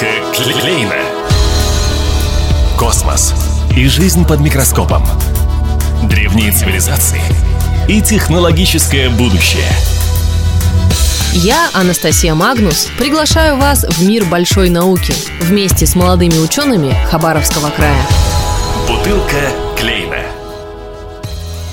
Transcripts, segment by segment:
Бутылка Клейна. Космос и жизнь под микроскопом. Древние цивилизации и технологическое будущее. Я, Анастасия Магнус, приглашаю вас в мир большой науки вместе с молодыми учеными Хабаровского края. Бутылка Клейна.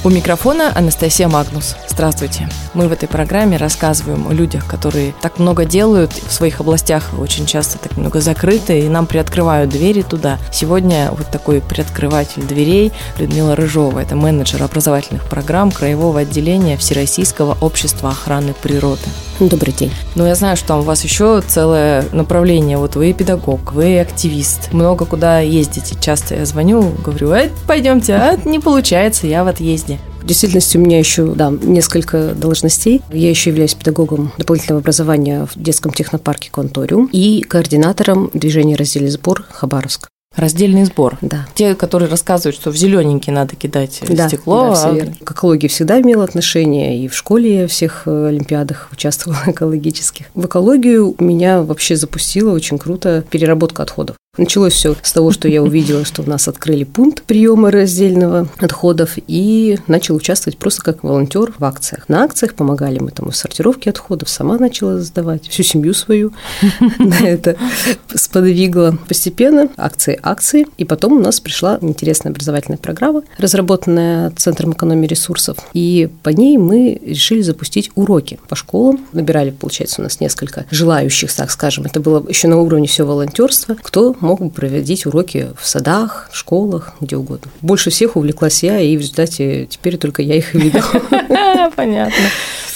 У микрофона Анастасия Магнус. Здравствуйте. Мы в этой программе рассказываем о людях, которые так много делают в своих областях, очень часто так много закрыты, и нам приоткрывают двери туда. Сегодня вот такой приоткрыватель дверей Людмила Рыжова. Это менеджер образовательных программ Краевого отделения Всероссийского общества охраны природы. Добрый день. Ну, я знаю, что там у вас еще целое направление. Вот вы педагог, вы активист. Много куда ездите. Часто я звоню, говорю, э, пойдемте, а не получается, я в отъезде. В действительности у меня еще, да, несколько должностей. Я еще являюсь педагогом дополнительного образования в детском технопарке «Конториум» и координатором движения «Раздельный сбор» Хабаровск. Раздельный сбор. Да. Те, которые рассказывают, что в зелененький надо кидать да, стекло. Да, все а- верно. К экологии всегда имела отношение, и в школе я всех э, олимпиадах участвовала экологических. В экологию меня вообще запустила очень круто переработка отходов. Началось все с того, что я увидела, что у нас открыли пункт приема раздельного отходов и начала участвовать просто как волонтер в акциях. На акциях помогали мы там в сортировке отходов, сама начала сдавать, всю семью свою на это сподвигла. Постепенно акции, акции, и потом у нас пришла интересная образовательная программа, разработанная Центром экономии ресурсов, и по ней мы решили запустить уроки по школам. Набирали, получается, у нас несколько желающих, так скажем, это было еще на уровне все волонтерства, кто мог бы проводить уроки в садах, школах, где угодно. Больше всех увлеклась я, и в результате теперь только я их веду. Понятно.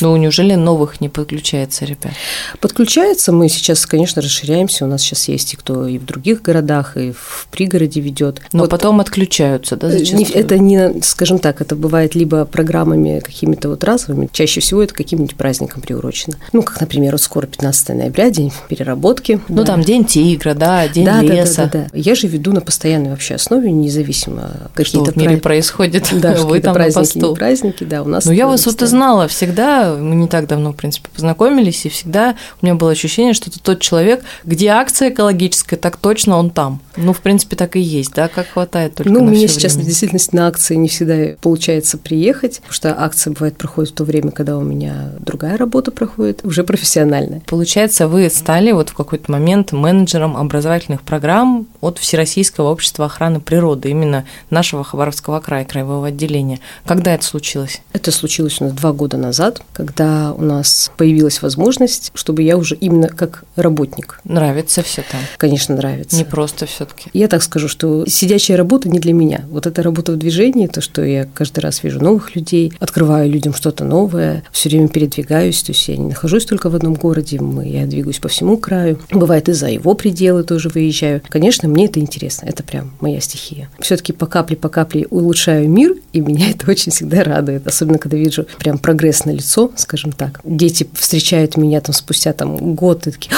Ну, неужели новых не подключается, ребят? Подключается, мы сейчас, конечно, расширяемся. У нас сейчас есть и кто и в других городах, и в пригороде ведет. Но потом отключаются, да, Не- зачастую? Это не, скажем так, это бывает либо программами какими-то вот разовыми, чаще всего это каким-нибудь праздником приурочено. Ну, как, например, вот скоро 15 ноября, день переработки. Ну, Да. там День тигра, да, День да, да, да, леса. да, да. Я же веду на постоянной вообще основе, независимо Что какие-то в мире пра- происходит, Да, что вы там на праздники, не посту. праздники, да, у нас. Ну, я вас вот и знала всегда, мы не так давно, в принципе, познакомились, и всегда у меня было ощущение, что это тот человек, где акция экологическая, так точно он там. Ну, в принципе, так и есть, да, как хватает только Ну, у меня сейчас время. в действительности на акции не всегда получается приехать, потому что акция бывает проходит в то время, когда у меня другая работа проходит, уже профессиональная. Получается, вы стали вот в какой-то момент менеджером образовательных программ от Всероссийского общества охраны природы, именно нашего Хабаровского края, краевого отделения. Когда это случилось? Это случилось у нас два года назад, когда у нас появилась возможность, чтобы я уже именно как работник, Нравится все там? конечно, нравится. Не просто все-таки. Я так скажу, что сидячая работа не для меня. Вот эта работа в движении, то, что я каждый раз вижу новых людей, открываю людям что-то новое, все время передвигаюсь, то есть я не нахожусь только в одном городе, я двигаюсь по всему краю. Бывает и за его пределы тоже выезжаю. Конечно, мне это интересно, это прям моя стихия. Все-таки по капле, по капле улучшаю мир, и меня это очень всегда радует, особенно когда вижу прям прогресс на лицо, скажем так. Дети встречают меня там спустя там год и такие,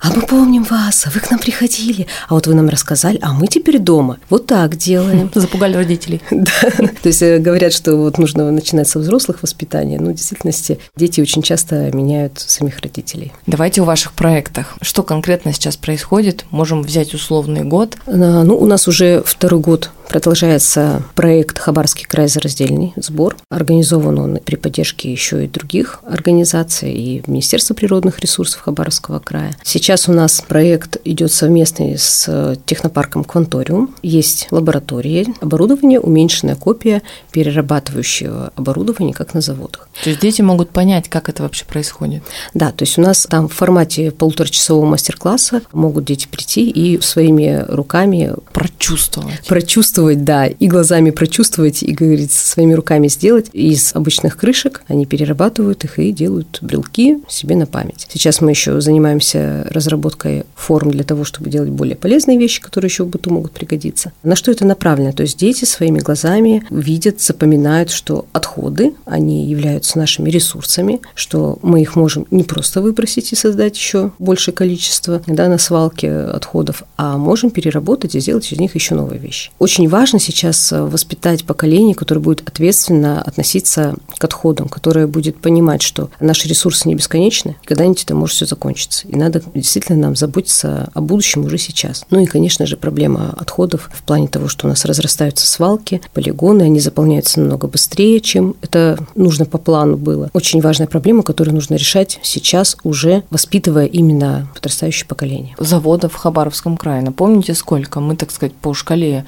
а мы помним вас, а вы к нам приходили, а вот вы нам рассказали, а мы теперь дома. Вот так делаем. Запугали родителей. Да. То есть э, говорят, что вот нужно начинать со взрослых воспитания. Ну, в действительности, дети очень часто меняют самих родителей. Давайте о ваших проектах. Что конкретно сейчас происходит? Можем взять условный год. А, Ну, у нас уже второй год продолжается проект «Хабарский край за раздельный сбор». Организован он при поддержке еще и других организаций, и Министерства природных ресурсов Хабаровского края. Сейчас у нас проект идет совместный с технопарком «Кванториум». Есть лаборатория, оборудование, уменьшенная копия перерабатывающего оборудования, как на заводах. То есть дети могут понять, как это вообще происходит. Да, то есть у нас там в формате полуторачасового мастер-класса могут дети прийти и своими руками Прочувствовать. прочувствовать, да, и глазами прочувствовать, и, говорится, своими руками сделать из обычных крышек. Они перерабатывают их и делают брелки себе на память. Сейчас мы еще занимаемся разработкой форм для того, чтобы делать более полезные вещи, которые еще в быту могут пригодиться. На что это направлено? То есть дети своими глазами видят, запоминают, что отходы, они являются нашими ресурсами, что мы их можем не просто выбросить и создать еще большее количество да, на свалке отходов, а можем переработать и сделать из них еще новые вещи. Очень очень важно сейчас воспитать поколение, которое будет ответственно относиться к отходам, которое будет понимать, что наши ресурсы не бесконечны, когда-нибудь это может все закончиться. И надо действительно нам заботиться о будущем уже сейчас. Ну и, конечно же, проблема отходов в плане того, что у нас разрастаются свалки, полигоны, они заполняются намного быстрее, чем это нужно по плану было. Очень важная проблема, которую нужно решать сейчас уже, воспитывая именно подрастающее поколение. Заводов в Хабаровском крае, напомните, сколько? Мы, так сказать, по шкале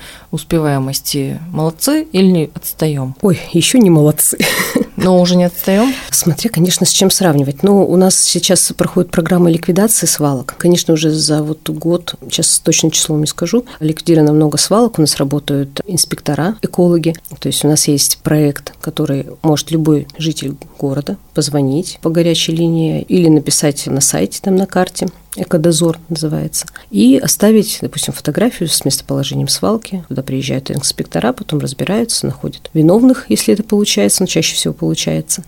успеваемости молодцы или не отстаем? Ой, еще не молодцы. Но уже не отстаем? Смотря, конечно, с чем сравнивать. Но у нас сейчас проходит программа ликвидации свалок. Конечно, уже за вот год, сейчас точно число не скажу, ликвидировано много свалок. У нас работают инспектора, экологи. То есть у нас есть проект, который может любой житель города позвонить по горячей линии или написать на сайте, там на карте, экодозор называется, и оставить, допустим, фотографию с местоположением свалки, куда приезжают инспектора, потом разбираются, находят виновных, если это получается, но чаще всего получается,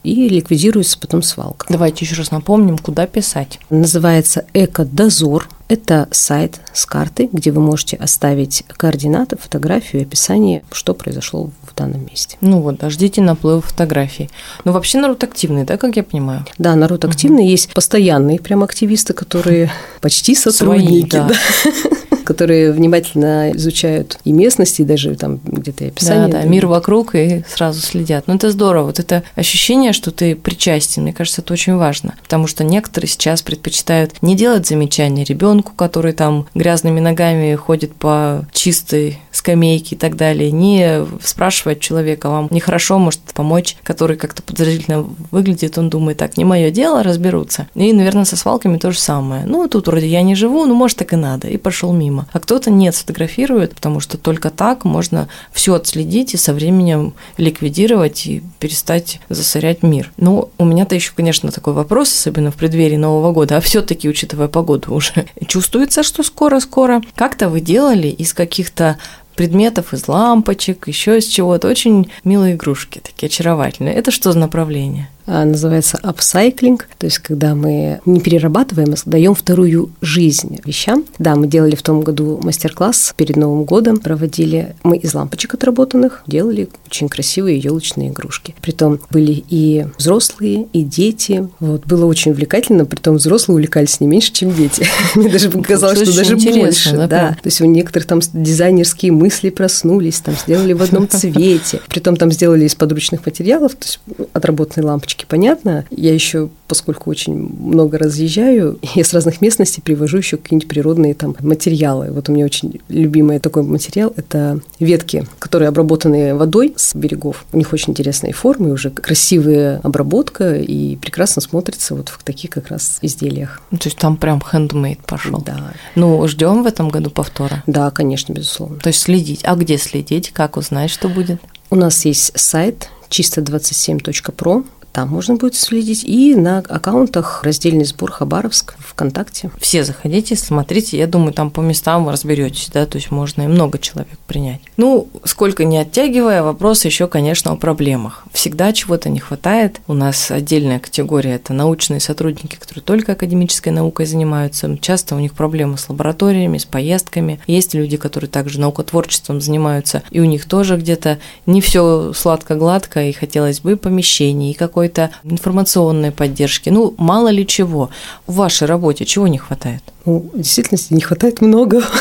и ликвидируется потом свалка. Давайте еще раз напомним, куда писать. Называется экодозор, это сайт с картой, где вы можете оставить координаты, фотографию и описание, что произошло в данном месте. Ну вот, ждите наплыва фотографий. Ну вообще народ активный, да, как я понимаю? Да, народ активный. Угу. Есть постоянные прям активисты, которые почти сотрудники. Свои, да. да. которые внимательно изучают и местности, и даже там где-то описание. Да, да, мир вокруг и сразу следят. Ну, это здорово. Вот это ощущение, что ты причастен, мне кажется, это очень важно. Потому что некоторые сейчас предпочитают не делать замечания ребенку, который там грязными ногами ходит по чистой скамейке и так далее, не спрашивать человека, вам нехорошо, может помочь, который как-то подозрительно выглядит, он думает, так, не мое дело, разберутся. И, наверное, со свалками то же самое. Ну, тут вроде я не живу, ну, может, так и надо. И пошел мимо. А кто-то нет, сфотографирует, потому что только так можно все отследить и со временем ликвидировать и перестать засорять мир. Ну, у меня-то еще, конечно, такой вопрос, особенно в преддверии Нового года, а все-таки, учитывая погоду уже, чувствуется, что скоро-скоро. Как-то вы делали из каких-то предметов, из лампочек, еще из чего-то. Очень милые игрушки, такие очаровательные. Это что за направление? А, называется апсайклинг, то есть когда мы не перерабатываем, а даем вторую жизнь вещам. Да, мы делали в том году мастер-класс перед Новым годом, проводили мы из лампочек отработанных, делали очень красивые елочные игрушки. Притом были и взрослые, и дети. Вот, было очень увлекательно, притом взрослые увлекались не меньше, чем дети. Мне даже показалось, что даже больше. Да, то есть у некоторых там дизайнерские мысли проснулись, там сделали в одном цвете. Притом там сделали из подручных материалов, то есть отработанные лампочки лампочки, понятно. Я еще, поскольку очень много разъезжаю, я с разных местностей привожу еще какие-нибудь природные там материалы. Вот у меня очень любимый такой материал – это ветки, которые обработаны водой с берегов. У них очень интересные формы, уже красивая обработка и прекрасно смотрится вот в таких как раз изделиях. Ну, то есть там прям хендмейд пошел. Да. Ну, ждем в этом году повтора. Да, конечно, безусловно. То есть следить. А где следить? Как узнать, что будет? У нас есть сайт чисто27.про, там можно будет следить. И на аккаунтах раздельный сбор Хабаровск ВКонтакте. Все заходите, смотрите. Я думаю, там по местам вы разберетесь, да, то есть можно и много человек принять. Ну, сколько не оттягивая, вопрос еще, конечно, о проблемах. Всегда чего-то не хватает. У нас отдельная категория – это научные сотрудники, которые только академической наукой занимаются. Часто у них проблемы с лабораториями, с поездками. Есть люди, которые также наукотворчеством занимаются, и у них тоже где-то не все сладко-гладко, и хотелось бы помещений, и какой какой-то информационной поддержки, ну, мало ли чего. В вашей работе чего не хватает? Ну, в действительности не хватает много.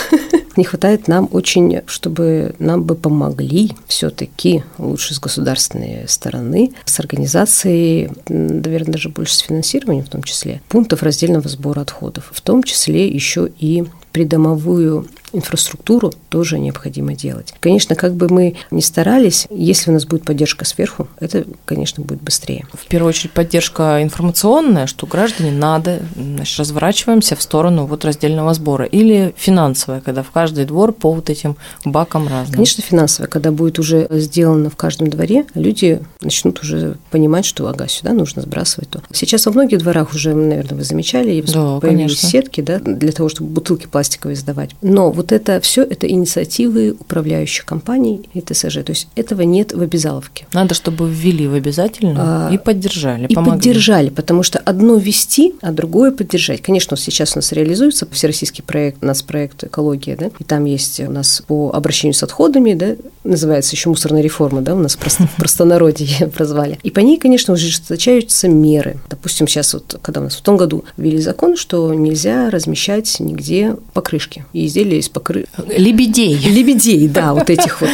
Не хватает нам очень, чтобы нам бы помогли все-таки лучше с государственной стороны, с организацией, наверное, даже больше с финансированием в том числе, пунктов раздельного сбора отходов, в том числе еще и придомовую инфраструктуру тоже необходимо делать. Конечно, как бы мы ни старались, если у нас будет поддержка сверху, это, конечно, будет быстрее. В первую очередь поддержка информационная, что граждане надо, значит, разворачиваемся в сторону вот раздельного сбора, или финансовая, когда в каждый двор по вот этим бакам разным. Конечно, финансовая, когда будет уже сделано в каждом дворе, люди начнут уже понимать, что ага, сюда нужно сбрасывать то. Сейчас во многих дворах уже, наверное, вы замечали, да, появились конечно. сетки, да, для того, чтобы бутылки пластиковые сдавать. Но вот это все это инициативы управляющих компаний и ТСЖ. То есть этого нет в обязаловке. Надо, чтобы ввели в обязательно а, и поддержали, И помогли. поддержали, потому что одно вести, а другое поддержать. Конечно, сейчас у нас реализуется всероссийский проект, нацпроект «Экология», да, и там есть у нас по обращению с отходами, да, называется еще мусорная реформа, да, у нас просто в простонародье прозвали. И по ней, конечно, ужесточаются меры. Допустим, сейчас вот, когда у нас в том году ввели закон, что нельзя размещать нигде покрышки и изделия из покры... Лебедей. Лебедей, да, вот этих вот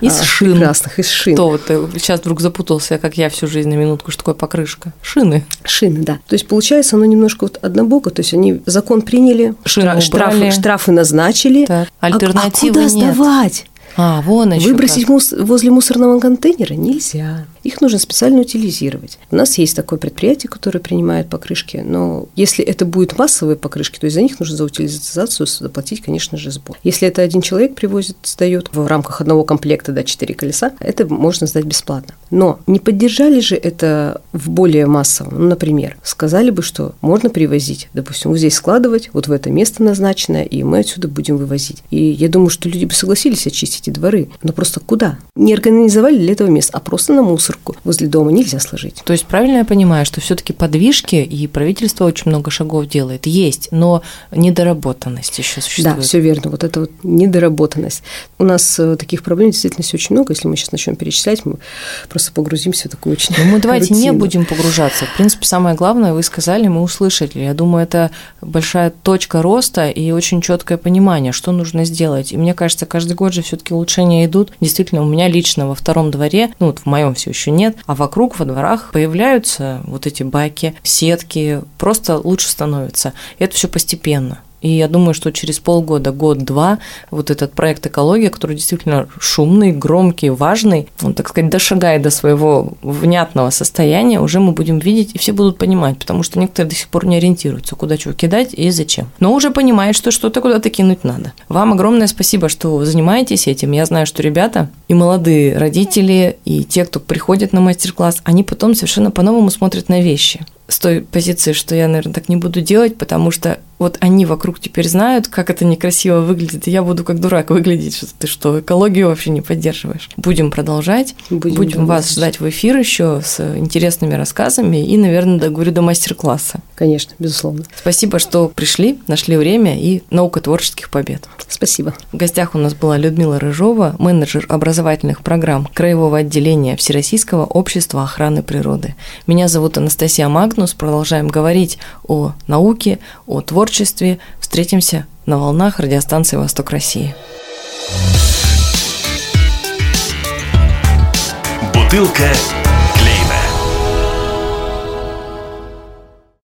из а, шин. Прекрасных, из шин. Кто вот сейчас вдруг запутался, как я всю жизнь на минутку, что такое покрышка? Шины. Шины, да. То есть получается оно немножко вот однобоко, то есть они закон приняли, Шины штрафы, штрафы назначили, так. Альтернативы а, а куда нет. сдавать? А, вон еще Выбросить мус- возле мусорного контейнера нельзя. Их нужно специально утилизировать. У нас есть такое предприятие, которое принимает покрышки, но если это будут массовые покрышки, то из за них нужно за утилизацию заплатить, конечно же, сбор. Если это один человек привозит, сдает в рамках одного комплекта, да, четыре колеса, это можно сдать бесплатно. Но не поддержали же это в более массовом. Ну, например, сказали бы, что можно привозить, допустим, вот здесь складывать, вот в это место назначенное, и мы отсюда будем вывозить. И я думаю, что люди бы согласились очистить эти дворы. Но просто куда? Не организовали для этого места, а просто на мусорку возле дома нельзя сложить. То есть правильно я понимаю, что все-таки подвижки и правительство очень много шагов делает. Есть, но недоработанность еще существует. Да, все верно. Вот это вот недоработанность. У нас э, таких проблем действительно очень много. Если мы сейчас начнем перечислять, мы просто погрузимся в такую очень. Но мы давайте рутину. не будем погружаться. В принципе, самое главное, вы сказали, мы услышали. Я думаю, это большая точка роста и очень четкое понимание, что нужно сделать. И мне кажется, каждый год же все-таки улучшения идут. Действительно, у меня лично во втором дворе, ну вот в моем все еще нет, а вокруг во дворах появляются вот эти баки, сетки, просто лучше становится. И это все постепенно. И я думаю, что через полгода, год-два, вот этот проект «Экология», который действительно шумный, громкий, важный, он, так сказать, дошагает до своего внятного состояния, уже мы будем видеть, и все будут понимать, потому что некоторые до сих пор не ориентируются, куда чего кидать и зачем. Но уже понимают, что что-то куда-то кинуть надо. Вам огромное спасибо, что занимаетесь этим. Я знаю, что ребята и молодые родители, и те, кто приходит на мастер-класс, они потом совершенно по-новому смотрят на вещи с той позиции, что я, наверное, так не буду делать, потому что вот они вокруг теперь знают, как это некрасиво выглядит, и я буду как дурак выглядеть, что ты что, экологию вообще не поддерживаешь. Будем продолжать, будем, будем вас ждать в эфир еще с интересными рассказами и, наверное, договорю до мастер-класса. Конечно, безусловно. Спасибо, что пришли, нашли время и наука творческих побед. Спасибо. В гостях у нас была Людмила Рыжова, менеджер образовательных программ Краевого отделения Всероссийского общества охраны природы. Меня зовут Анастасия Магнус. Продолжаем говорить о науке, о творчестве. Встретимся на волнах радиостанции «Восток России». Бутылка